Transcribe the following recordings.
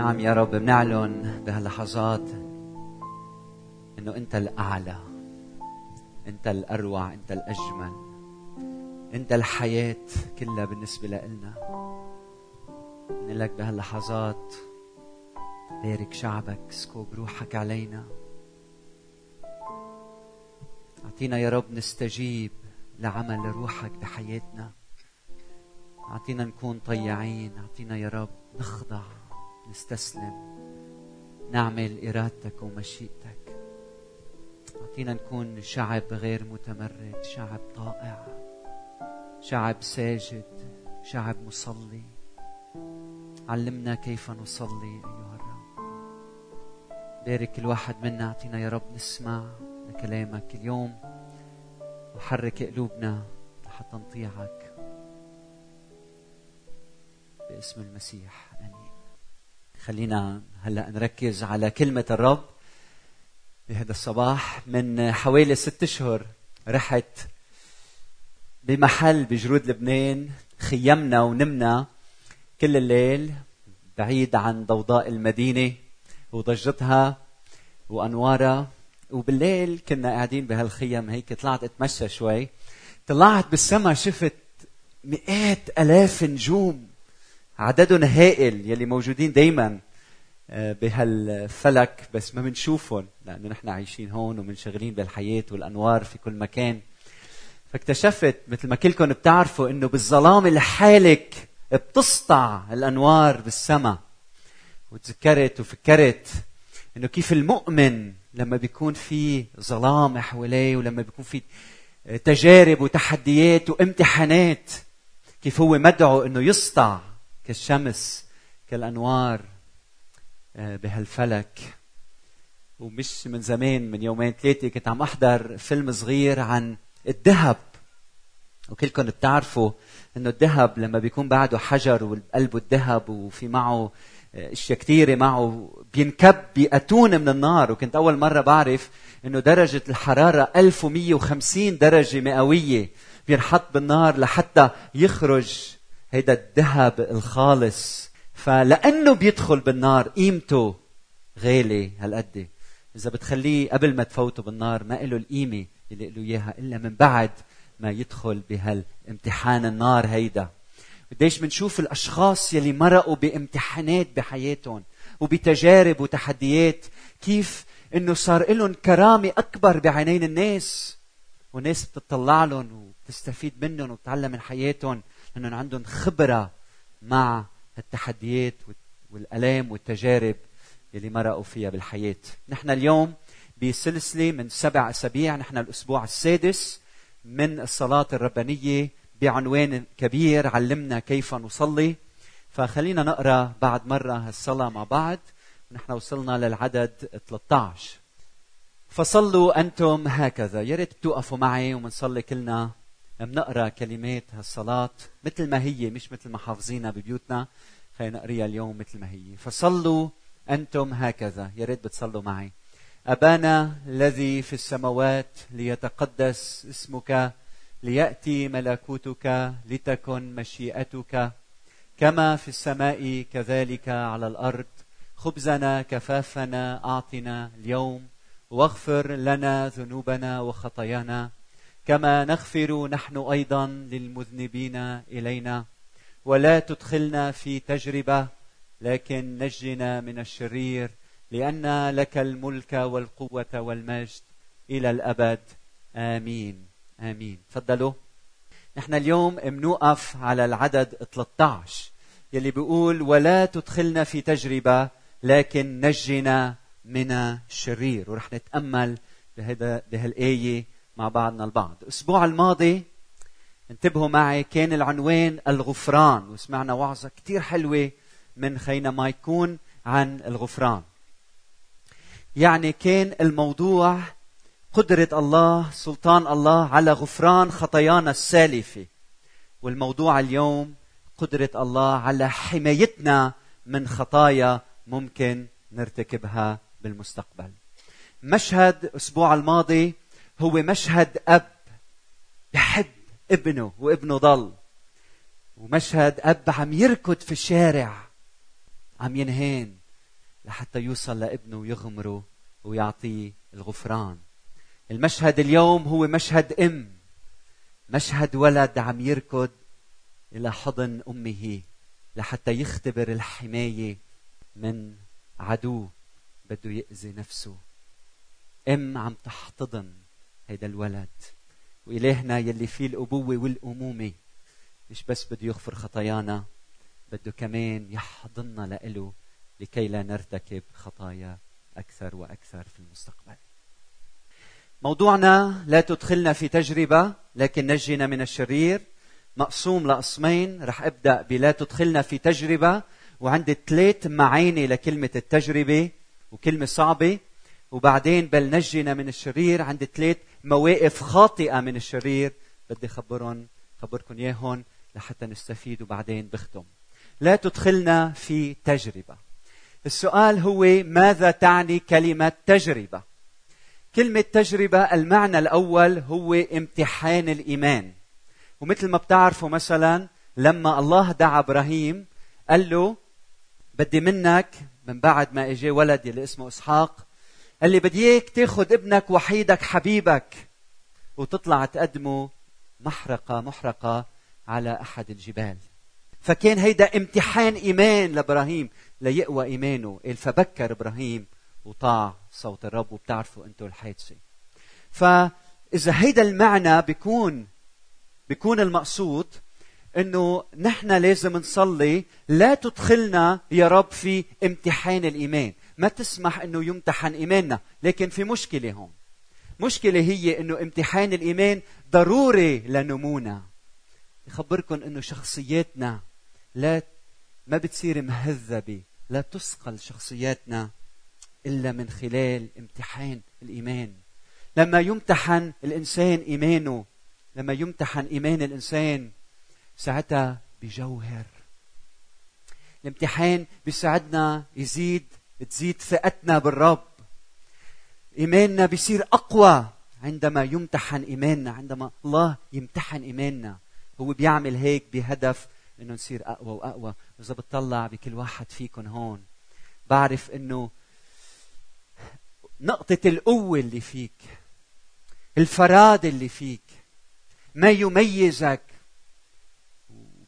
نعم يا رب بنعلن بهاللحظات إنه أنت الأعلى أنت الأروع أنت الأجمل أنت الحياة كلها بالنسبة لنا نقول لك بهاللحظات بارك شعبك اسكب روحك علينا. أعطينا يا رب نستجيب لعمل روحك بحياتنا. أعطينا نكون طيعين أعطينا يا رب نخضع نستسلم. نعمل إرادتك ومشيئتك. أعطينا نكون شعب غير متمرد شعب طائع شعب ساجد شعب مصلي. علمنا كيف نصلي أيها الرب. بارك الواحد منا أعطينا يا رب نسمع لكلامك اليوم. وحرك قلوبنا لحتى نطيعك. باسم المسيح آمين. خلينا هلا نركز على كلمة الرب. بهذا الصباح من حوالي ست أشهر رحت بمحل بجرود لبنان خيمنا ونمنا كل الليل بعيد عن ضوضاء المدينة وضجتها وأنوارها. وبالليل كنا قاعدين بهالخيم هيك طلعت أتمشى شوي. طلعت بالسما شفت مئات آلاف نجوم. عددهم هائل يلي موجودين دائما آه، بهالفلك بس ما بنشوفهم لأنه نحن عايشين هون ومنشغلين بالحياة والأنوار في كل مكان. فاكتشفت مثل ما كلكم بتعرفوا إنه بالظلام الحالك بتسطع الأنوار بالسماء. وتذكرت وفكرت إنه كيف المؤمن لما بيكون في ظلام حواليه ولما بيكون في تجارب وتحديات وامتحانات كيف هو مدعو إنه يسطع كالشمس كالأنوار آه، بهالفلك. ومش من زمان من يومين ثلاثة كنت عم أحضر فيلم صغير عن الذهب. وكلكم بتعرفوا إنه الذهب لما بيكون بعده حجر وقلبه الذهب وفي معه آه، أشياء كثيره معه بينكب بأتون من النار. وكنت أول مرة بعرف إنه درجة الحرارة 1150 درجة مئوية. بينحط بالنار لحتى يخرج هيدا الذهب الخالص. فلأنه بيدخل بالنار قيمته غالي هالقد. إذا بتخليه قبل ما تفوته بالنار ما له القيمة اللي له إياها إلا من بعد ما يدخل بهالامتحان النار هيدا. قديش بنشوف الأشخاص يلي مرقوا بامتحانات بحياتهم وبتجارب وتحديات كيف إنه صار لهم كرامة أكبر بعينين الناس. وناس بتطلع لهم وبتستفيد منهم وبتتعلم من حياتهم. لانهم عندهم خبرة مع التحديات والألام والتجارب يلي مرقوا فيها بالحياة. نحن اليوم بسلسلة من سبع أسابيع نحن الأسبوع السادس من الصلاة الربانية بعنوان كبير علمنا كيف نصلي. فخلينا نقرأ بعد مرة هالصلاة مع بعض. نحن وصلنا للعدد 13 فصلوا أنتم هكذا. يا ريت توقفوا معي ومنصلي كلنا. بنقرا كلمات هالصلاة مثل ما هي مش مثل ما حافظينها ببيوتنا. خلينا نقريها اليوم مثل ما هي. فصلوا أنتم هكذا. يا ريت بتصلوا معي. أبانا الذي في السماوات ليتقدس اسمك ليأتي ملكوتك لتكن مشيئتك. كما في السماء كذلك على الأرض. خبزنا كفافنا أعطنا اليوم. واغفر لنا ذنوبنا وخطايانا. كما نغفر نحن أيضا للمذنبين إلينا. ولا تدخلنا في تجربة لكن نجنا من الشرير لأن لك الملك والقوة والمجد إلى الأبد. آمين. آمين. تفضلوا. نحن اليوم بنوقف على العدد 13 يلي بيقول ولا تدخلنا في تجربة لكن نجنا من الشرير. ورح نتأمل بهذا بهالآية مع بعضنا البعض. الأسبوع الماضي انتبهوا معي كان العنوان الغفران وسمعنا وعظة كثير حلوة من خينا ما يكون عن الغفران. يعني كان الموضوع قدرة الله سلطان الله على غفران خطايانا السالفة. والموضوع اليوم قدرة الله على حمايتنا من خطايا ممكن نرتكبها بالمستقبل. مشهد الأسبوع الماضي هو مشهد أب. بحب ابنه وابنه ضل. ومشهد أب عم يركض في الشارع. عم ينهان لحتى يوصل لابنه ويغمره ويعطيه الغفران. المشهد اليوم هو مشهد أم. مشهد ولد عم يركض إلى حضن أمه لحتى يختبر الحماية من عدو بده يأذي نفسه. أم عم تحتضن. هيدا الولد. وإلهنا يلي فيه الأبوة والأمومة. مش بس بده يغفر خطايانا بده كمان يحضننا لإله لكي لا نرتكب خطايا أكثر وأكثر في المستقبل. موضوعنا لا تدخلنا في تجربة لكن نجنا من الشرير. مقسوم لقسمين. رح أبدأ بلا تدخلنا في تجربة وعندي ثلاث معاني لكلمة التجربة وكلمة صعبة. وبعدين بل نجنا من الشرير. عندي ثلاث مواقف خاطئة من الشرير. بدي خبرهم خبركم إياهم لحتى نستفيد وبعدين بختم. لا تدخلنا في تجربة. السؤال هو ماذا تعني كلمة تجربة؟ كلمة تجربة المعنى الأول هو امتحان الإيمان. ومثل ما بتعرفوا مثلا لما الله دعا إبراهيم قال له بدي منك من بعد ما اجى ولد اللي اسمه إسحاق قال لي بدي اياك تاخذ ابنك وحيدك حبيبك وتطلع تقدمه محرقة محرقة على أحد الجبال. فكان هيدا امتحان إيمان لإبراهيم ليقوى إيمانه. قال فبكر إبراهيم وطاع صوت الرب وبتعرفوا أنتم الحادثة. فإذا هيدا المعنى بيكون بيكون المقصود إنه نحن لازم نصلي لا تدخلنا يا رب في امتحان الإيمان. ما تسمح إنه يمتحن إيماننا لكن في مشكلة هون. مشكلة هي إنه امتحان الإيمان ضروري لنمونا. يخبركم إنه شخصياتنا لا ما بتصير مهذبة لا تثقل شخصياتنا إلا من خلال امتحان الإيمان. لما يمتحن الإنسان إيمانه لما يمتحن إيمان الإنسان ساعتها بجوهر. الامتحان بيساعدنا يزيد تزيد ثقتنا بالرب. إيماننا بيصير أقوى عندما يمتحن إيماننا عندما الله يمتحن إيماننا. هو بيعمل هيك بهدف إنه نصير أقوى وأقوى. واذا بتطلع بكل واحد فيكم هون بعرف إنه نقطة القوة اللي فيك الفراد اللي فيك ما يميزك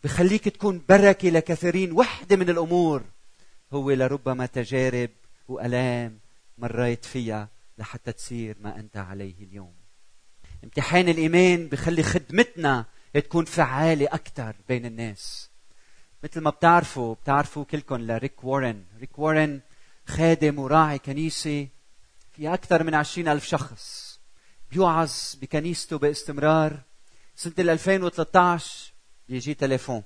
بخليك تكون بركة لكثيرين وحدة من الأمور. هو لربما تجارب وألام مريت فيها لحتى تصير ما أنت عليه اليوم. امتحان الإيمان بخلي خدمتنا تكون فعالة أكثر بين الناس. مثل ما بتعرفوا بتعرفوا كلكم لريك وارن. ريك وارن خادم وراعي كنيسة في أكثر من عشرين ألف شخص. بيوعظ بكنيسته باستمرار. سنة 2013 بيجي تليفون.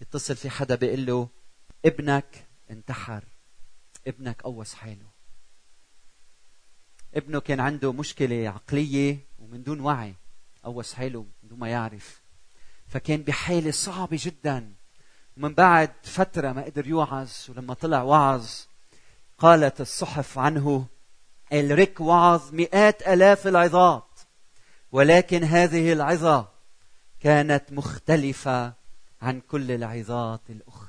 يتصل في حدا بيقول له ابنك انتحر. ابنك قوس حاله. ابنه كان عنده مشكلة عقلية ومن دون وعي. قوس حاله من دون ما يعرف. فكان بحالة صعبة جدا. ومن بعد فترة ما قدر يوعظ ولما طلع وعظ قالت الصحف عنه الريك وعظ مئات آلاف العظات. ولكن هذه العظة كانت مختلفة عن كل العظات الأخرى.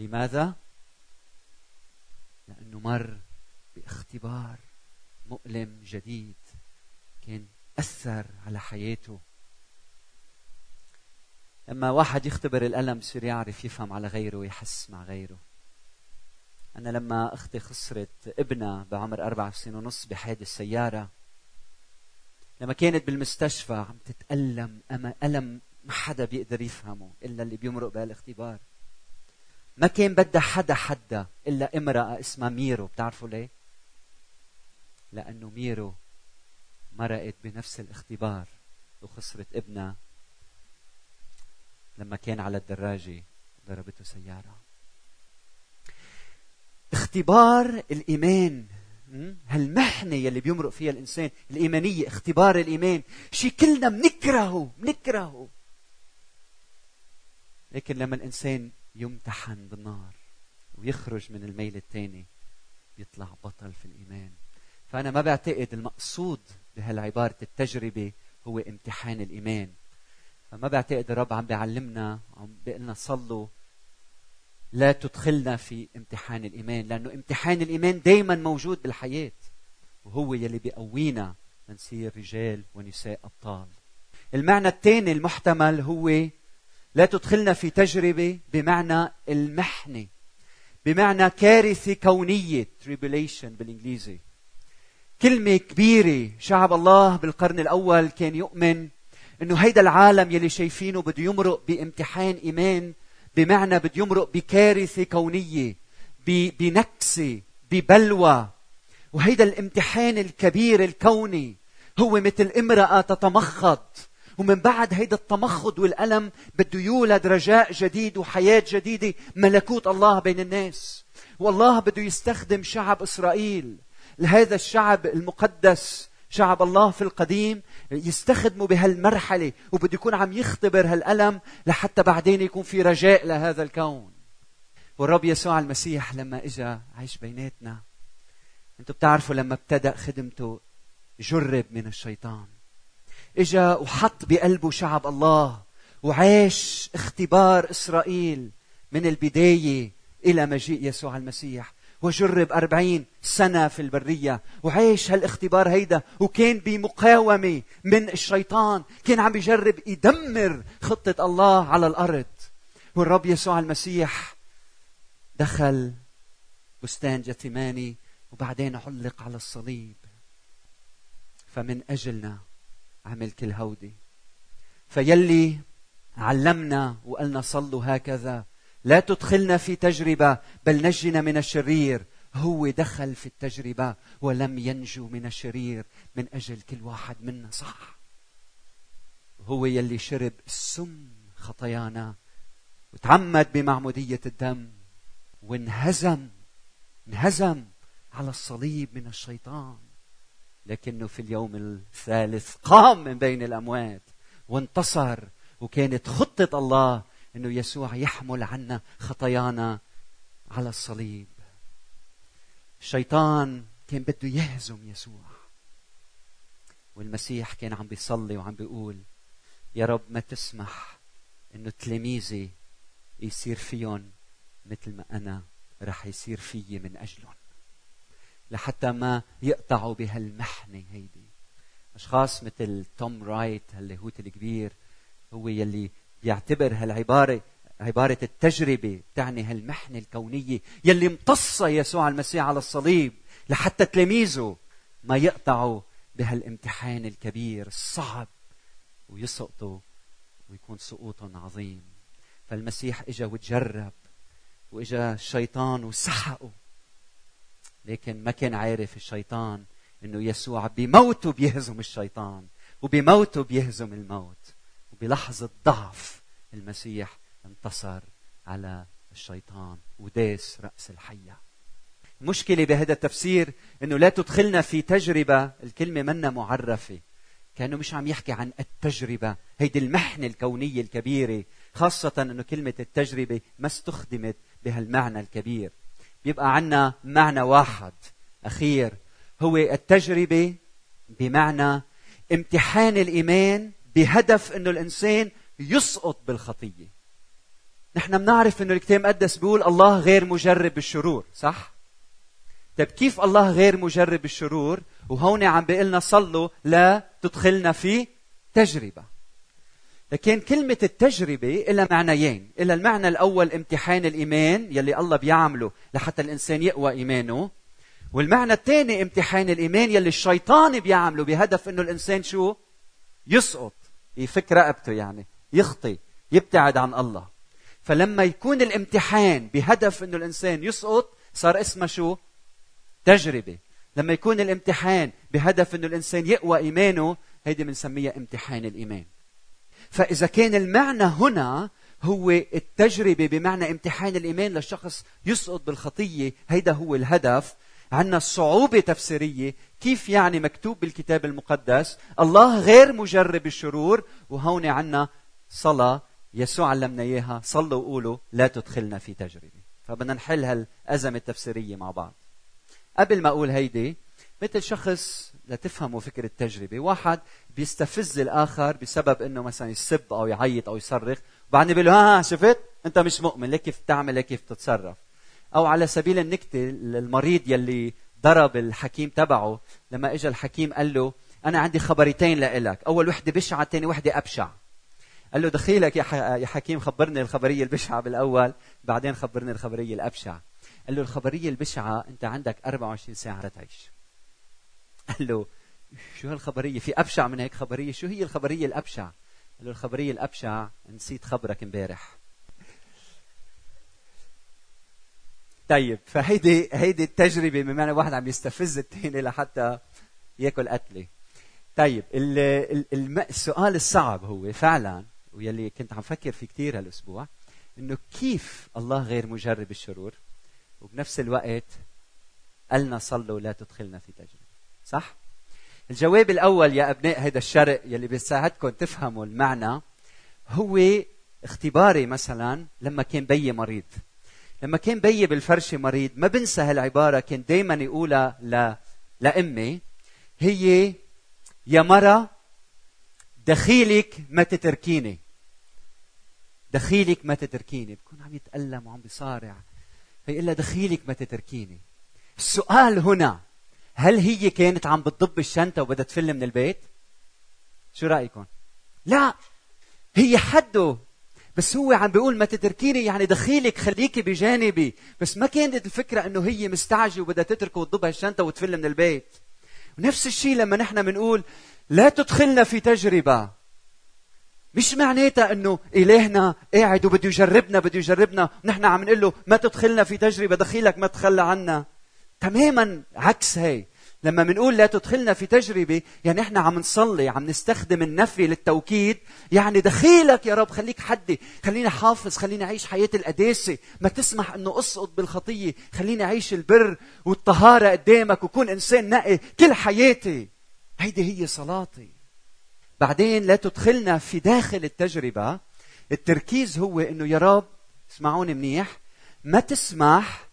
لماذا؟ لأنه مر باختبار مؤلم جديد كان أثر على حياته. لما واحد يختبر الألم بصير يعرف يفهم على غيره ويحس مع غيره. أنا لما أختي خسرت ابنها بعمر أربع سنين ونص بحادث سيارة لما كانت بالمستشفى عم تتألم أما ألم ما حدا بيقدر يفهمه إلا اللي بيمرق بهالاختبار ما كان بدها حدا حدا إلا امرأة اسمها ميرو بتعرفوا ليه؟ لأنه ميرو مرقت بنفس الاختبار وخسرت ابنها لما كان على الدراجة ضربته سيارة. اختبار الإيمان هالمحنة يلي بيمرق فيها الإنسان الإيمانية اختبار الإيمان شيء كلنا بنكرهه بنكرهه لكن لما الإنسان يمتحن بالنار ويخرج من الميل الثاني بيطلع بطل في الإيمان. فأنا ما بعتقد المقصود بهالعبارة التجربة هو امتحان الإيمان. فما بعتقد الرب عم بيعلمنا عم بيقول لنا صلوا لا تدخلنا في امتحان الإيمان لأنه امتحان الإيمان دائما موجود بالحياة وهو يلي بيقوينا لنصير رجال ونساء أبطال. المعنى الثاني المحتمل هو لا تدخلنا في تجربة بمعنى المحنة بمعنى كارثة كونية tribulation بالإنجليزي. كلمة كبيرة شعب الله بالقرن الأول كان يؤمن إنه هيدا العالم يلي شايفينه بده يمرق بامتحان إيمان بمعنى بده يمرق بكارثة كونية بنكسة ببلوى. وهيدا الامتحان الكبير الكوني هو مثل امرأة تتمخض. ومن بعد هيدا التمخض والألم بده يولد رجاء جديد وحياة جديدة ملكوت الله بين الناس. والله بده يستخدم شعب إسرائيل. لهذا الشعب المقدس شعب الله في القديم يستخدمه بهالمرحلة وبده يكون عم يختبر هالألم لحتى بعدين يكون في رجاء لهذا الكون. والرب يسوع المسيح لما اجى عايش بيناتنا أنتم بتعرفوا لما ابتدأ خدمته جرب من الشيطان. اجى وحط بقلبه شعب الله وعاش اختبار إسرائيل من البداية إلى مجيء يسوع المسيح. وجرب أربعين سنة في البرية وعيش هالاختبار هيدا. وكان بمقاومة من الشيطان. كان عم يجرب يدمر خطة الله على الأرض. والرب يسوع المسيح دخل بستان جثماني. وبعدين علق على الصليب. فمن أجلنا عمل كل هودي فيلي علمنا وقالنا صلوا هكذا. لا تدخلنا في تجربة بل نجنا من الشرير. هو دخل في التجربة ولم ينجو من الشرير. من أجل كل واحد منا صح. هو يلي شرب سم خطايانا وتعمد بمعمودية الدم وانهزم انهزم على الصليب من الشيطان. لكنه في اليوم الثالث قام من بين الأموات وانتصر وكانت خطة الله إنه يسوع يحمل عنا خطايانا على الصليب. الشيطان كان بده يهزم يسوع والمسيح كان عم بيصلي وعم بيقول يا رب ما تسمح إنه تلاميذي يصير فيهم مثل ما أنا رح يصير فيي من أجلهم. لحتى ما يقطعوا بهالمحنه هيدي. أشخاص مثل توم رايت هاللاهوت الكبير هو يلي بيعتبر هالعبارة عبارة التجربة تعني هالمحنة الكونية يلي امتص يسوع المسيح على الصليب لحتى تلاميذه ما يقطعوا بهالامتحان الكبير الصعب ويسقطوا ويكون سقوطهم عظيم. فالمسيح إجا وتجرب وإجا الشيطان وسحقه. لكن ما كان عارف الشيطان إنه يسوع بموته بيهزم الشيطان وبموته بيهزم الموت بلحظة ضعف المسيح انتصر على الشيطان وداس رأس الحية. المشكلة بهذا التفسير إنه لا تدخلنا في تجربة الكلمة منا معرفة كأنه مش عم يحكي عن التجربة هيدي المحنة الكونية الكبيرة خاصة إنه كلمة التجربة ما استخدمت بهالمعنى الكبير. بيبقى عنا معنى واحد أخير هو التجربة بمعنى امتحان الإيمان بهدف إنه الإنسان يسقط بالخطية. نحن بنعرف إنه الكتاب المقدس بيقول الله غير مجرب بالشرور صح؟ طيب كيف الله غير مجرب بالشرور؟ وهون عم بيقول لنا صلوا لا تدخلنا في تجربة. لكن كلمة التجربة إلى معنيين، إلى المعنى الأول امتحان الإيمان يلي الله بيعمله لحتى الإنسان يقوى إيمانه، والمعنى الثاني امتحان الإيمان يلي الشيطان بيعمله بهدف إنه الإنسان شو؟ يسقط. يفك رقبته يعني. يخطي يبتعد عن الله. فلما يكون الامتحان بهدف إنه الإنسان يسقط صار اسمه شو؟ تجربة. لما يكون الامتحان بهدف إنه الإنسان يقوى إيمانه هيدي بنسميها امتحان الإيمان. فإذا كان المعنى هنا هو التجربة بمعنى امتحان الإيمان للشخص يسقط بالخطية هيدا هو الهدف. عندنا صعوبة تفسيرية كيف يعني مكتوب بالكتاب المقدس؟ الله غير مجرب الشرور وهون عندنا صلاة يسوع علمنا إياها. صلوا وقولوا لا تدخلنا في تجربة. فبدنا نحل هالأزمة التفسيرية مع بعض. قبل ما أقول هيدي مثل شخص لتفهموا فكرة التجربة. واحد بيستفز الآخر بسبب أنه مثلا يسب أو يعيط أو يصرخ وبعدين بيقول له ها ها شفت؟ أنت مش مؤمن ليه كيف تعمل كيف تتصرف. أو على سبيل النكتة المريض يلي ضرب الحكيم تبعه لما اجى الحكيم قال له أنا عندي خبريتين لإلك. أول وحدة بشعة ثاني وحدة أبشع. قال له دخيلك يا حكيم خبرني الخبرية البشعة بالأول بعدين خبرني الخبرية الأبشع. قال له الخبرية البشعة أنت عندك 24 ساعة لتعيش. قال له شو هالخبرية؟ في أبشع من هيك خبرية؟ شو هي الخبرية الأبشع؟ قال له الخبرية الأبشع نسيت خبرك امبارح. طيب فهيدي هيدي التجربة بمعنى واحد عم يستفز الثاني لحتى ياكل قتلة. طيب السؤال الصعب هو فعلا ويلي كنت عم فكر فيه كثير هالأسبوع إنه كيف الله غير مجرب الشرور؟ وبنفس الوقت قالنا صلوا لا تدخلنا في تجربة. صح؟ الجواب الأول يا أبناء هذا الشرق يلي بيساعدكم تفهموا المعنى هو اختباري مثلا لما كان بيي مريض. لما كان بيي بالفرشه مريض ما بنسى هالعبارة كان دائما يقولها ل... لأمي هي يا مرة دخيلك ما تتركيني. دخيلك ما تتركيني. بكون عم يتألم وعم بيصارع. فيقول لها دخيلك ما تتركيني. السؤال هنا هل هي كانت عم بتضب الشنطة وبدها تفل من البيت؟ شو رأيكم؟ لا هي حده. بس هو عم بيقول ما تتركيني يعني دخيلك خليكي بجانبي. بس ما كانت الفكرة إنه هي مستعجلة وبدها تترك وتضب هالشنطة وتفل من البيت. ونفس الشيء لما نحن بنقول لا تدخلنا في تجربة. مش معناتها إنه إلهنا قاعد وبده يجربنا بده يجربنا. ونحن عم نقول له ما تدخلنا في تجربة دخيلك ما تخلى عنا. تماما عكس هي لما بنقول لا تدخلنا في تجربة يعني إحنا عم نصلي عم نستخدم النفي للتوكيد. يعني دخيلك يا رب خليك حدي خليني حافظ خليني أعيش حياة القداسة. ما تسمح أنه أسقط بالخطية خليني أعيش البر والطهارة قدامك وكون إنسان نقي كل حياتي. هيدي هي صلاتي. بعدين لا تدخلنا في داخل التجربة. التركيز هو أنه يا رب اسمعوني منيح ما تسمح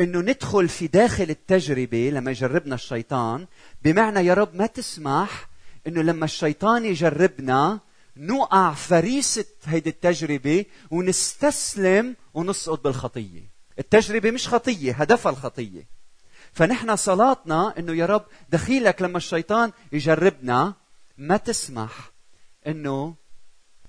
إنه ندخل في داخل التجربة لما يجربنا الشيطان بمعنى يا رب ما تسمح إنه لما الشيطان يجربنا نوقع فريسة هيدي التجربة ونستسلم ونسقط بالخطية. التجربة مش خطية هدفها الخطية. فنحن صلاتنا إنه يا رب دخيلك لما الشيطان يجربنا ما تسمح إنه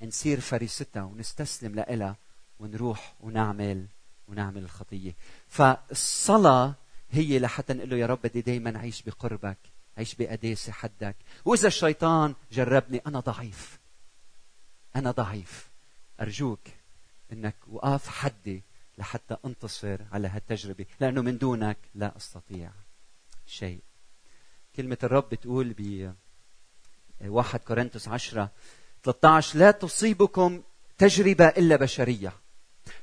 نصير فريستها ونستسلم لها ونروح ونعمل ونعمل الخطية. فالصلاة هي لحتى نقول له يا رب بدي دايما أعيش بقربك أعيش بقداسة حدك. وإذا الشيطان جربني أنا ضعيف. أنا ضعيف. أرجوك أنك وقاف حدي لحتى انتصر على هالتجربة لأنه من دونك لا أستطيع شيء. كلمة الرب بتقول ب 1 كورنثوس 10 13 لا تصيبكم تجربة إلا بشرية.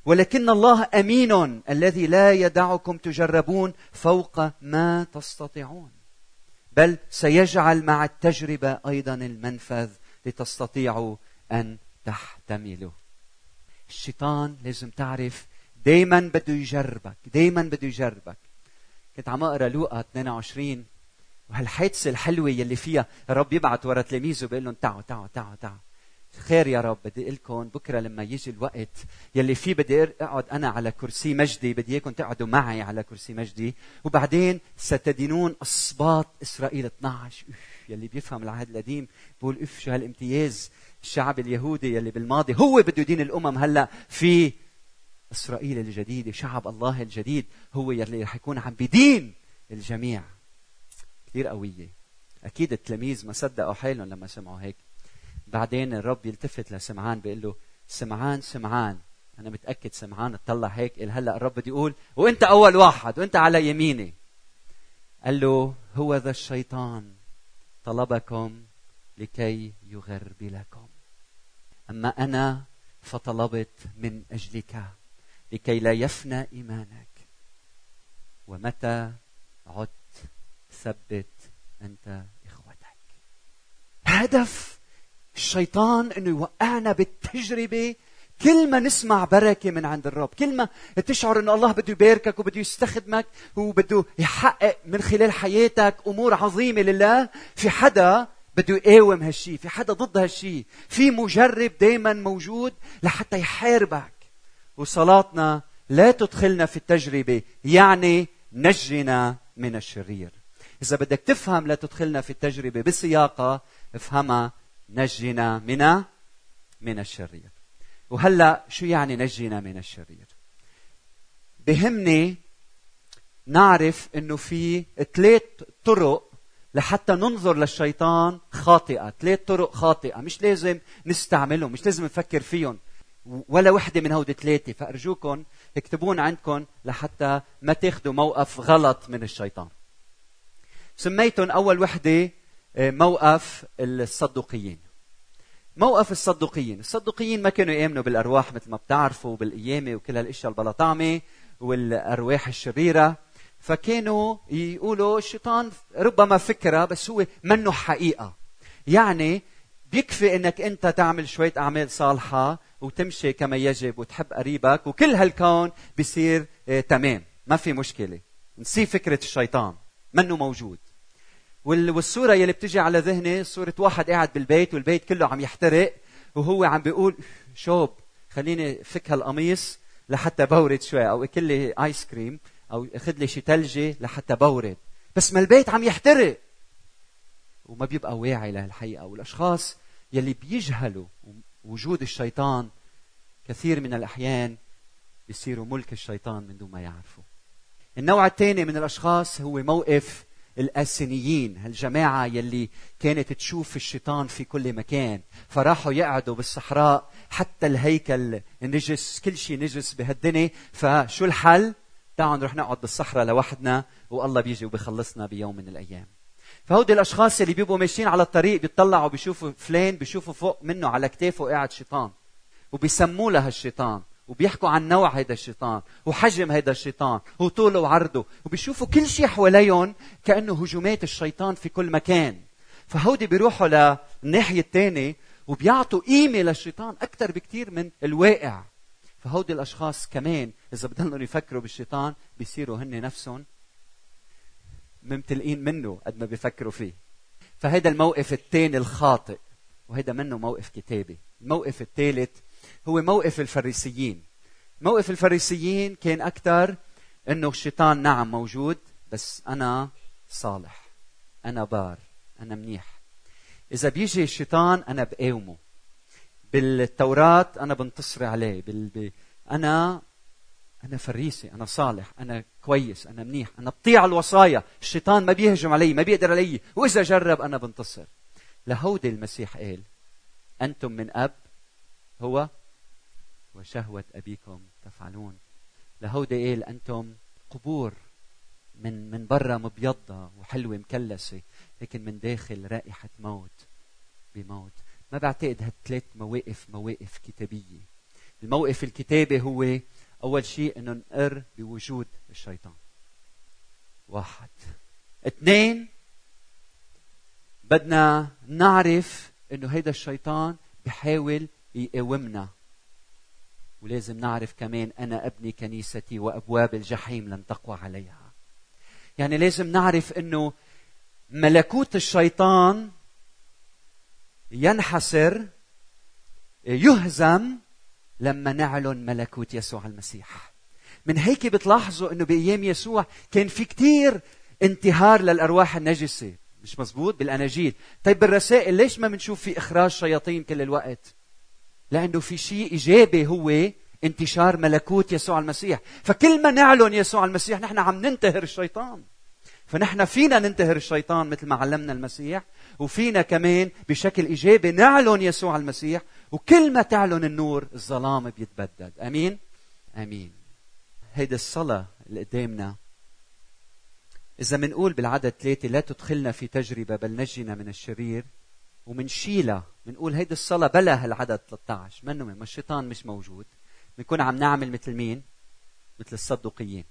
ولكن الله أمين الذي لا يدعكم تجربون فوق ما تستطيعون. بل سيجعل مع التجربة أيضا المنفذ لتستطيعوا أن تحتملوا الشيطان لازم تعرف دايما بده يجربك دايما بده يجربك. كنت عم أقرأ لوقا 22 وهالحادثة الحلوة يلي فيها الرب يبعث ورا تلاميذه بيقول لهم تعوا تعوا تعوا تعوا. خير يا رب بدي لكم بكرة لما يجي الوقت يلي فيه بدي أقعد أنا على كرسي مجدي بدي اياكم تقعدوا معي على كرسي مجدي. وبعدين ستدينون اسباط إسرائيل 12 يلي بيفهم العهد القديم بقول اف شو هالامتياز الشعب اليهودي يلي بالماضي هو بده يدين الأمم هلأ في إسرائيل الجديده شعب الله الجديد هو يلي رح يكون عم بدين الجميع. كثير قوية. أكيد التلاميذ ما صدقوا حالهم لما سمعوا هيك. بعدين الرب يلتفت لسمعان بيقول له سمعان سمعان. أنا متأكد سمعان اطلع هيك قال هلأ الرب بده يقول وأنت أول واحد وأنت على يميني. قال له هو ذا الشيطان طلبكم لكي يغربلكم. أما أنا فطلبت من أجلك لكي لا يفنى إيمانك. ومتى عدت ثبت أنت إخوتك. هدف الشيطان إنه يوقعنا بالتجربة. كل ما نسمع بركة من عند الرب كل ما تشعر أن الله بده يباركك وبده يستخدمك وبده يحقق من خلال حياتك أمور عظيمة لله في حدا بده يقاوم هالشي في حدا ضد هالشي في مجرب دايما موجود لحتى يحاربك. وصلاتنا لا تدخلنا في التجربة يعني نجنا من الشرير. إذا بدك تفهم لا تدخلنا في التجربة بسياقة افهمها نجنا من من الشرير. وهلا شو يعني نجنا من الشرير؟ بهمني نعرف إنه في ثلاث طرق لحتى ننظر للشيطان خاطئة. ثلاث طرق خاطئة. مش لازم نستعملهم مش لازم نفكر فيهم. ولا وحدة من هودي ثلاثة. فأرجوكم اكتبون عندكم لحتى ما تاخذوا موقف غلط من الشيطان. سميتهم أول وحدة موقف الصدوقيين. موقف الصدوقيين. الصدوقيين ما كانوا يآمنوا بالأرواح مثل ما بتعرفوا بالقيامة وكل هالأشياء البلطامة والأرواح الشريرة. فكانوا يقولوا الشيطان ربما فكرة بس هو منه حقيقة. يعني بيكفي إنك أنت تعمل شوية أعمال صالحة وتمشي كما يجب وتحب قريبك وكل هالكون بيصير آه تمام. ما في مشكلة. نسي فكرة الشيطان. منه موجود. والصورة يلي بتجي على ذهني صورة واحد قاعد بالبيت والبيت كله عم يحترق وهو عم بيقول شوب خليني فك هالقميص لحتى بورد شوي أو اكل لي ice cream أو اخذ لي شي ثلجه لحتى بورد. بس ما البيت عم يحترق. وما بيبقى واعي لهالحقيقة. والأشخاص يلي بيجهلوا وجود الشيطان كثير من الأحيان بيصيروا ملك الشيطان من دون ما يعرفوا. النوع الثاني من الأشخاص هو موقف الأسينيين هالجماعة يلي كانت تشوف الشيطان في كل مكان. فراحوا يقعدوا بالصحراء حتى الهيكل نجس كل شيء نجس بهالدنيا. فشو الحل؟ تعالوا نروح نقعد بالصحراء لوحدنا والله بيجي وبيخلصنا بيوم من الأيام. فهودي الأشخاص اللي بيبقوا ماشيين على الطريق بيطلعوا بيشوفوا فلان بيشوفوا فوق منه على كتافه قاعد شيطان. وبيسموه له الشيطان وبيحكوا عن نوع هيدا الشيطان وحجم هيدا الشيطان وطوله وعرضه وبيشوفوا كل شيء حواليهم كأنه هجومات الشيطان في كل مكان. فهودي بيروحوا للناحية الثانية وبيعطوا قيمة للشيطان أكثر بكثير من الواقع. فهودي الأشخاص كمان إذا بضلوا يفكروا بالشيطان بيصيروا هن نفسهم ممتلئين منه قد ما بيفكروا فيه. فهذا الموقف الثاني الخاطئ وهذا منه موقف كتابي. الموقف الثالث هو موقف الفريسيين. موقف الفريسيين كان أكثر أنه الشيطان نعم موجود بس أنا صالح أنا بار أنا منيح. إذا بيجي الشيطان أنا بقاومه. بالتوراة أنا بنتصر عليه بال... أنا أنا فريسي أنا صالح أنا كويس أنا منيح أنا بطيع الوصايا. الشيطان ما بيهجم علي ما بيقدر علي. وإذا جرب أنا بنتصر. لهودي المسيح قال أنتم من أب هو وشهوة أبيكم تفعلون. لهودي قال أنتم قبور من من برا مبيضة وحلوة مكلسة لكن من داخل رائحة موت بموت. ما بعتقد هالثلاث مواقف مواقف كتابية. الموقف الكتابي هو أول شيء أنه نقر بوجود الشيطان. واحد. اثنين بدنا نعرف إنه هيدا الشيطان بحاول يقاومنا. ولازم نعرف كمان أنا ابني كنيستي وأبواب الجحيم لن تقوى عليها. يعني لازم نعرف إنه ملكوت الشيطان ينحسر يهزم لما نعلن ملكوت يسوع المسيح. من هيك بتلاحظوا إنه بأيام يسوع كان في كتير انتهار للأرواح النجسة. مش مزبوط؟ بالأناجيل. طيب بالرسائل ليش ما بنشوف في إخراج شياطين كل الوقت؟ لأنه في شيء إيجابي هو انتشار ملكوت يسوع المسيح. فكل ما نعلن يسوع المسيح نحن عم ننتهر الشيطان. فنحن فينا ننتهر الشيطان مثل ما علمنا المسيح وفينا كمان بشكل إيجابي نعلن يسوع المسيح وكل ما تعلن النور الظلام بيتبدد. آمين؟ آمين. هيدي الصلاة اللي قدامنا إذا منقول بالعدد ثلاثة لا تدخلنا في تجربة بل نجنا من الشرير. ومنشيلها بنقول هيدي الصلاة بلا هالعدد 13 منه ما الشيطان مش موجود. بنكون عم نعمل مثل مين؟ مثل الصدقيين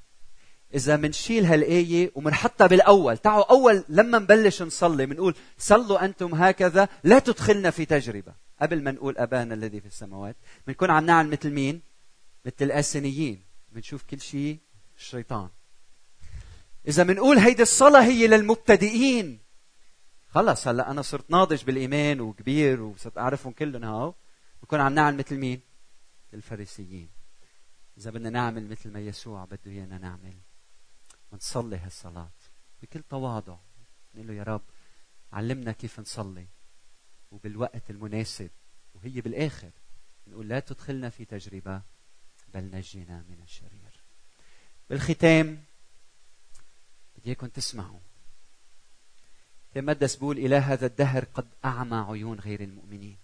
إذا منشيل هالآية ومنحطها بالأول. تعوا أول لما نبلش نصلي بنقول صلوا أنتم هكذا لا تدخلنا في تجربة. قبل ما نقول أبانا الذي في السماوات بنكون عم نعمل مثل مين؟ مثل الآسنيين بنشوف كل شيء الشيطان إذا بنقول هيدي الصلاة هي للمبتدئين. خلص هلا أنا صرت ناضج بالإيمان وكبير وصرت اعرفهم كلهم هاو. بكون عم نعمل مثل مين؟ الفريسيين. إذا بدنا نعمل مثل ما يسوع بده إيانا نعمل. ونصلي هالصلاة بكل تواضع. نقول له يا رب علمنا كيف نصلي. وبالوقت المناسب وهي بالآخر نقول لا تدخلنا في تجربة بل نجينا من الشرير. بالختام بدي إياكم تسمعوا. تمدس بقول إله هذا الدهر قد أعمى عيون غير المؤمنين.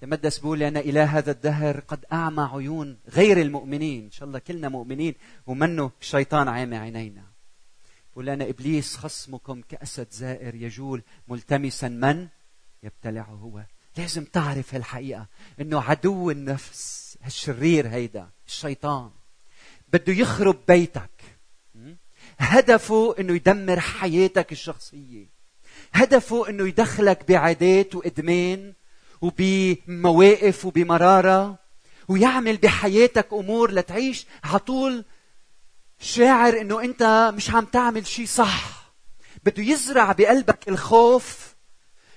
تمدس بقول لأن إله هذا الدهر قد أعمى عيون غير المؤمنين. إن شاء الله كلنا مؤمنين ومنه الشيطان عامي عينينا. بقول لأن إبليس خصمكم كأسد زائر يجول ملتمسا من؟ يبتلعه هو. لازم تعرف هالحقيقة إنه عدو النفس الشرير هيدا الشيطان. بده يخرب بيتك. هدفه إنه يدمر حياتك الشخصية. هدفه إنه يدخلك بعادات وإدمان وبمواقف وبمرارة ويعمل بحياتك أمور لتعيش على طول شاعر إنه أنت مش عم تعمل شيء صح. بده يزرع بقلبك الخوف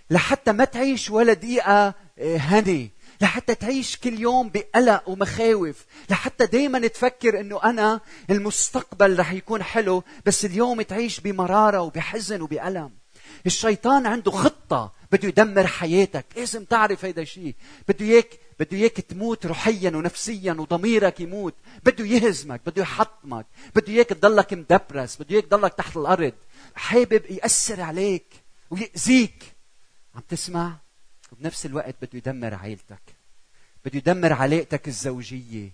لحتى ما تعيش ولا دقيقة آه، هني. لحتى تعيش كل يوم بقلق ومخاوف. لحتى دايما تفكر إنه أنا المستقبل رح يكون حلو بس اليوم تعيش بمرارة وبحزن وبألم. الشيطان عنده خطة. بده يدمر حياتك. لازم تعرف هيدا الشيء بده اياك بده إياك تموت روحيا ونفسيا وضميرك يموت. بده يهزمك. بده يحطمك. بده إياك تضلك مدبرس. بده إياك تضلك تحت الأرض. حابب يأثر عليك ويأذيك. عم تسمع؟ وبنفس الوقت بده يدمر عائلتك. بده يدمر علاقتك الزوجية.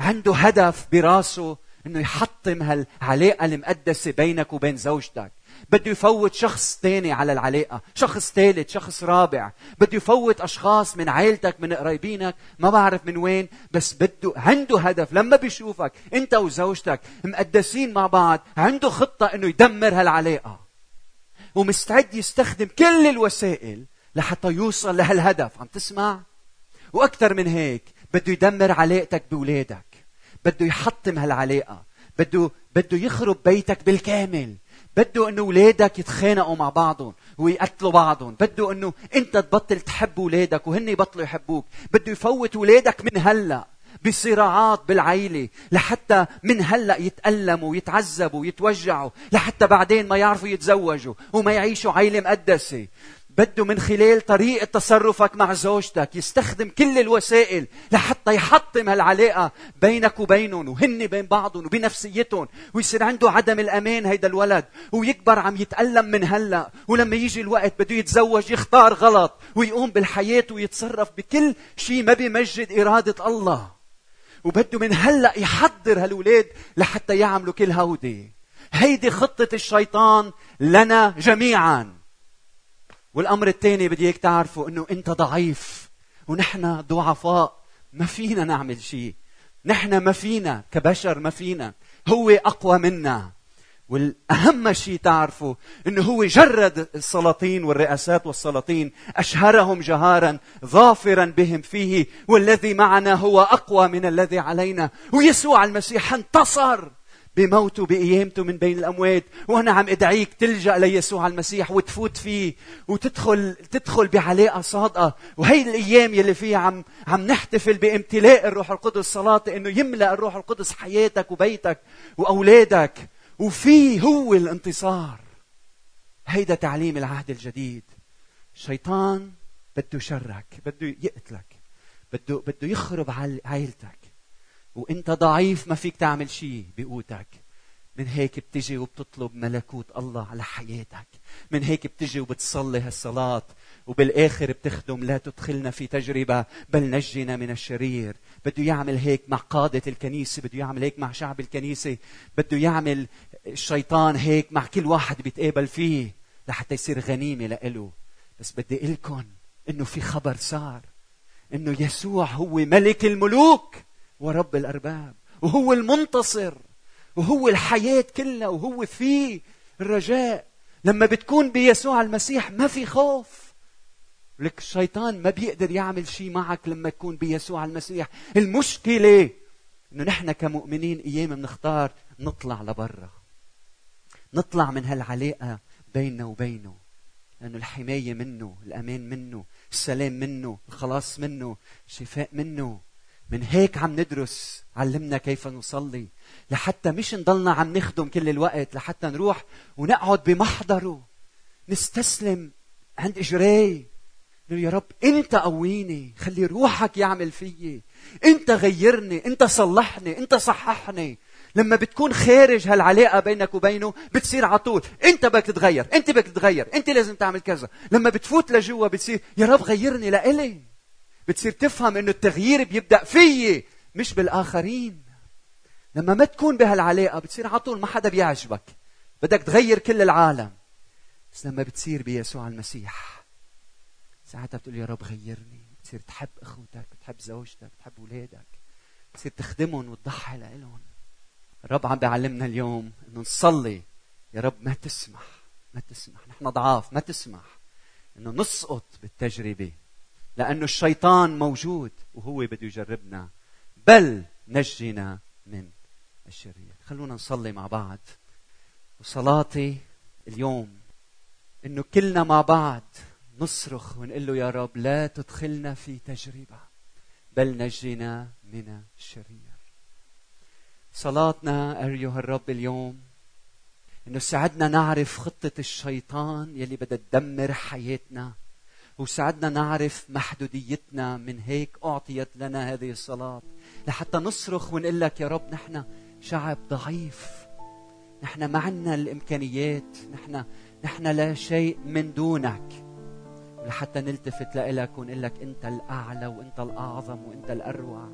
عنده هدف براسه إنه يحطم هالعلاقه المقدسة بينك وبين زوجتك. بده يفوت شخص ثاني على العلاقة. شخص ثالث شخص رابع. بده يفوت أشخاص من عائلتك من قرايبينك ما بعرف من وين بس بده عنده هدف. لما بيشوفك أنت وزوجتك مقدسين مع بعض عنده خطة أنه يدمر هالعلاقة. ومستعد يستخدم كل الوسائل لحتى يوصل لهالهدف. عم تسمع؟ وأكثر من هيك بده يدمر علاقتك بأولادك. بده يحطم هالعلاقة. بده بده يخرب بيتك بالكامل. بده إنه اولادك يتخانقوا مع بعضهم ويقتلوا بعضهم. بده إنه أنت تبطل تحب اولادك وهن يبطلوا يحبوك. بده يفوت اولادك من هلأ بصراعات بالعيلة لحتى من هلأ يتألموا ويتعذبوا ويتوجعوا لحتى بعدين ما يعرفوا يتزوجوا وما يعيشوا عيلة مقدسة. بده من خلال طريقة تصرفك مع زوجتك يستخدم كل الوسائل لحتى يحطم هالعلاقة بينك وبينهم وهن بين بعضهم وبنفسيتهم. ويصير عنده عدم الأمان هيدا الولد ويكبر عم يتألم من هلأ. ولما يجي الوقت بده يتزوج يختار غلط ويقوم بالحياة ويتصرف بكل شيء ما بيمجد إرادة الله. وبده من هلأ يحضر هالولاد لحتى يعملوا كل هودي. هيدي خطة الشيطان لنا جميعاً. والأمر الثاني بدي إياك تعرفوا إنه أنت ضعيف ونحن ضعفاء ما فينا نعمل شيء. نحن ما فينا كبشر ما فينا. هو أقوى منا. والأهم شيء تعرفوا إنه هو جرد السلاطين والرئاسات والسلاطين أشهرهم جهارا ظافرا بهم فيه والذي معنا هو أقوى من الذي علينا. ويسوع المسيح انتصر! بموته بقيامته من بين الأموات. وأنا عم أدعيك تلجأ ليسوع المسيح وتفوت فيه وتدخل تدخل بعلاقة صادقة. وهي الأيام يلي فيها عم عم نحتفل بامتلاء الروح القدس. صلاة إنه يملأ الروح القدس حياتك وبيتك وأولادك. وفيه هو الانتصار. هيدا تعليم العهد الجديد. الشيطان بده شرك بده يقتلك بده بده يخرب عائلتك وانت ضعيف ما فيك تعمل شيء بقوتك من هيك بتجي وبتطلب ملكوت الله على حياتك. من هيك بتجي وبتصلي هالصلاة وبالآخر بتخدم لا تدخلنا في تجربة بل نجنا من الشرير. بده يعمل هيك مع قادة الكنيسة بده يعمل هيك مع شعب الكنيسة بده يعمل الشيطان هيك مع كل واحد بيتقابل فيه لحتى يصير غنيمة لإله. بس بدي لكم إنه في خبر صار. إنه يسوع هو ملك الملوك. ورب الأرباب وهو المنتصر وهو الحياة كلها وهو فيه الرجاء. لما بتكون بيسوع المسيح ما في خوف. لك الشيطان ما بيقدر يعمل شيء معك لما تكون بيسوع المسيح. المشكلة إنه نحن كمؤمنين أيام بنختار نطلع لبرا. نطلع من هالعلاقة بيننا وبينه. لأنه الحماية منه الأمان منه السلام منه الخلاص منه الشفاء منه. من هيك عم ندرس علمنا كيف نصلي لحتى مش نضلنا عم نخدم كل الوقت لحتى نروح ونقعد بمحضره. نستسلم عند اجريه يا رب إنت قويني خلي روحك يعمل فيي. إنت غيرني إنت صلحني إنت صححني. لما بتكون خارج هالعلاقة بينك وبينه بتصير على طول إنت بدك تتغير إنت بدك تتغير إنت لازم تعمل كذا. لما بتفوت لجوا بتصير يا رب غيرني لإلي. بتصير تفهم إنه التغيير بيبدأ فيي مش بالآخرين. لما ما تكون بهالعلاقة بتصير على طول ما حدا بيعجبك. بدك تغير كل العالم. بس لما بتصير بيسوع المسيح ساعتها بتقول يا رب غيرني. بتصير تحب أخوتك بتحب زوجتك بتحب اولادك بتصير تخدمهم وتضحي لهم الرب عم بيعلمنا اليوم إنه نصلي. يا رب ما تسمح ما تسمح. نحن ضعاف ما تسمح إنه نسقط بالتجربة. لأنه الشيطان موجود وهو بده يجربنا. بل نجنا من الشرير. خلونا نصلي مع بعض. وصلاتي اليوم إنه كلنا مع بعض نصرخ ونقول له يا رب لا تدخلنا في تجربة بل نجنا من الشرير. صلاتنا أيها الرب اليوم إنه ساعدنا نعرف خطة الشيطان يلي بدها تدمر حياتنا. وساعدنا نعرف محدوديتنا من هيك أعطيت لنا هذه الصلاة. لحتى نصرخ ونقول لك يا رب نحن شعب ضعيف. نحن ما عنا الإمكانيات. نحن نحن لا شيء من دونك. لحتى نلتفت لك ونقول لك أنت الأعلى وأنت الأعظم وأنت الأروع.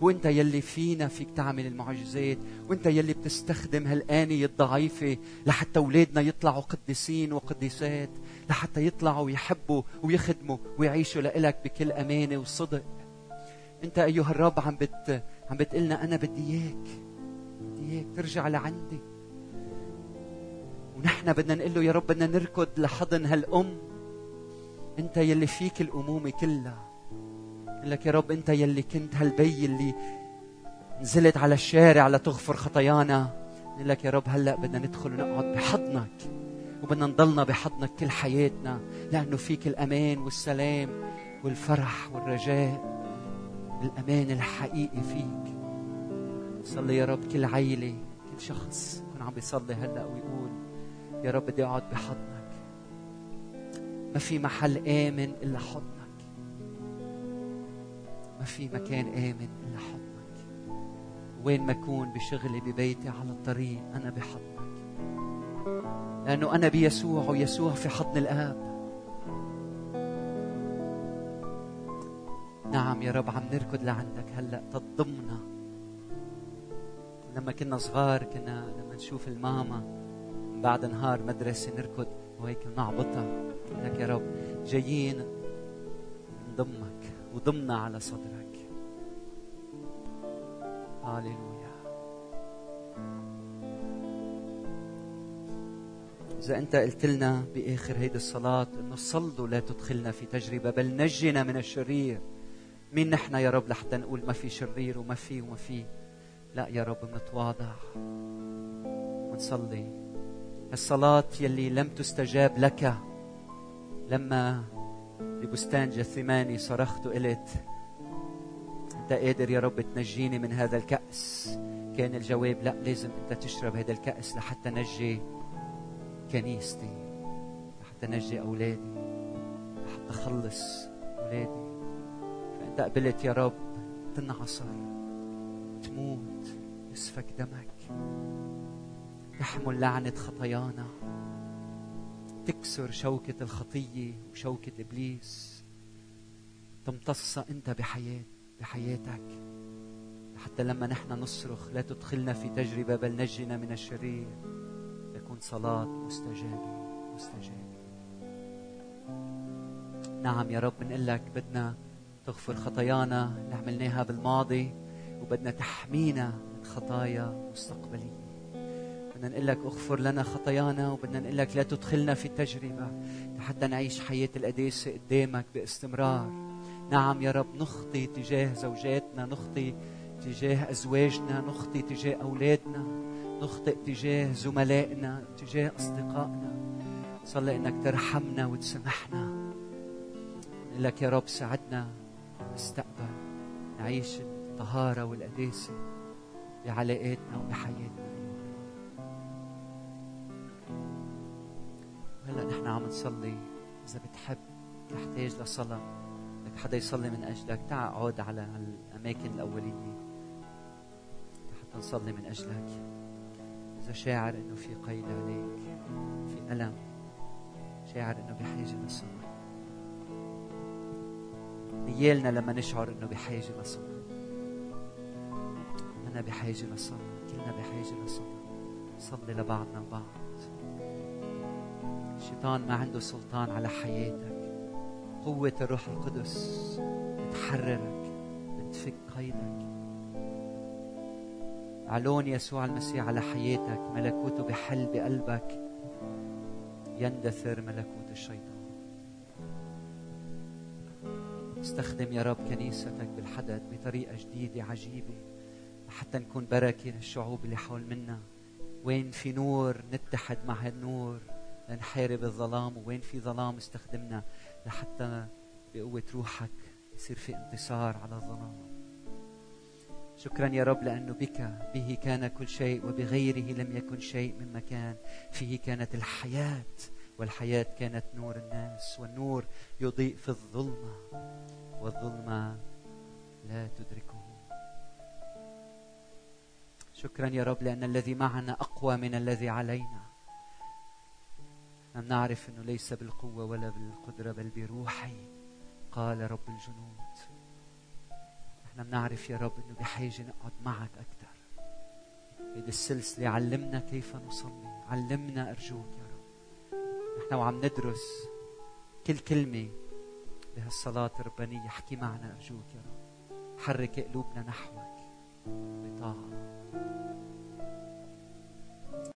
وأنت يلي فينا فيك تعمل المعجزات. وأنت يلي بتستخدم هالآنية الضعيفة لحتى أولادنا يطلعوا قديسين وقديسات. لحتى يطلعوا ويحبوا ويخدموا ويعيشوا لإلك بكل أمانة وصدق. أنت أيها الرب عم بت عم بتقلنا أنا بدي إياك بدي إياك ترجع لعندي. ونحن بدنا نقول له يا رب بدنا نركض لحضن هالأم. أنت يلي فيك الأمومة كلها. لك يا رب أنت يلي كنت هالبي اللي نزلت على الشارع لتغفر خطايانا. لك يا رب هلأ بدنا ندخل ونقعد بحضنك. وبدنا نضلنا بحضنك كل حياتنا لأنه فيك الأمان والسلام والفرح والرجاء الأمان الحقيقي فيك. صلي يا رب كل عيلة كل شخص يكون عم بيصلي هلأ ويقول يا رب بدي أقعد بحضنك. ما في محل آمن إلا حضنك. ما في مكان آمن إلا حضنك. وين ما أكون بشغلي ببيتي على الطريق أنا بحضنك. لأنه أنا بيسوع ويسوع في حضن الآب. نعم يا رب عم نركض لعندك هلأ تضمنا. لما كنا صغار كنا لما نشوف الماما بعد نهار مدرسة نركض وهيك نعبطها لك يا رب جايين نضمك وضمنا على صدرك. هاليلويا إذا أنت قلت لنا بآخر هيدي الصلاة إنه صلوا لا تدخلنا في تجربة بل نجنا من الشرير. مين نحن يا رب لحتى نقول ما في شرير وما في وما في؟ لا يا رب متواضع. ونصلي الصلاة يلي لم تستجاب لك لما ببستان جثماني صرخت وقلت أنت قادر يا رب تنجيني من هذا الكأس؟ كان الجواب لا لازم أنت تشرب هذا الكأس لحتى نجي. كنيستي لحتى نجي أولادي لحتى أخلص أولادي. فانت قبلت يا رب تنعصر تموت يسفك دمك. تحمل لعنة خطايانا. تكسر شوكة الخطية وشوكة إبليس. تمتصها أنت بحياة بحياتك. حتى لما نحن نصرخ لا تدخلنا في تجربة بل نجنا من الشرير. صلاة مستجابة مستجابة نعم يا رب بنقول لك بدنا تغفر خطايانا اللي عملناها بالماضي وبدنا تحمينا من خطايا مستقبلية. بدنا نقول لك اغفر لنا خطايانا وبدنا نقول لك لا تدخلنا في تجربة حتى نعيش حياة القداسة قدامك باستمرار. نعم يا رب نخطي تجاه زوجاتنا نخطي تجاه أزواجنا نخطي تجاه أولادنا. نخطئ تجاه زملائنا تجاه أصدقائنا. صلي إنك ترحمنا وتسامحنا. لك يا رب ساعدنا نستقبل نعيش والطهارة والقداسة بعلاقاتنا وبحياتنا. هلا نحن عم نصلي. إذا بتحب تحتاج لصلاة. بدك حدا يصلي من أجلك تعا اقعد على الأماكن الأولية. حتى نصلي من أجلك. شاعر إنه في قيد عليك في ألم شاعر إنه بحاجة لصلاة نيالنا لما نشعر إنه بحاجة لصلاة أنا بحاجة لصلاة كلنا بحاجة لصلاة صلي لبعضنا البعض. الشيطان ما عنده سلطان على حياتك. قوة الروح القدس بتحررك بتفك قيدك. علون يسوع المسيح على حياتك. ملكوته بحل بقلبك يندثر ملكوت الشيطان. استخدم يا رب كنيستك بالحدث بطريقة جديدة عجيبة. حتى نكون بركة للشعوب اللي حول منا. وين في نور نتحد مع هالنور. لنحارب الظلام. وين في ظلام استخدمنا. لحتى بقوة روحك يصير في انتصار على الظلام. شكرا يا رب لأنه بك به كان كل شيء وبغيره لم يكن شيء مما كان فيه كانت الحياة والحياة كانت نور الناس والنور يضيء في الظلمة. والظلمة لا تدركه. شكرا يا رب لأن الذي معنا أقوى من الذي علينا. نحن نعرف أنه ليس بالقوة ولا بالقدرة بل بروحي. قال رب الجنود. بنعرف يا رب أنه بحاجة نقعد معك أكثر هيدي السلسلة علمنا كيف نصلي علمنا أرجوك يا رب. نحن وعم ندرس كل كلمة بهالصلاة الربانية. احكي معنا أرجوك يا رب. حرك قلوبنا نحوك بطاعة.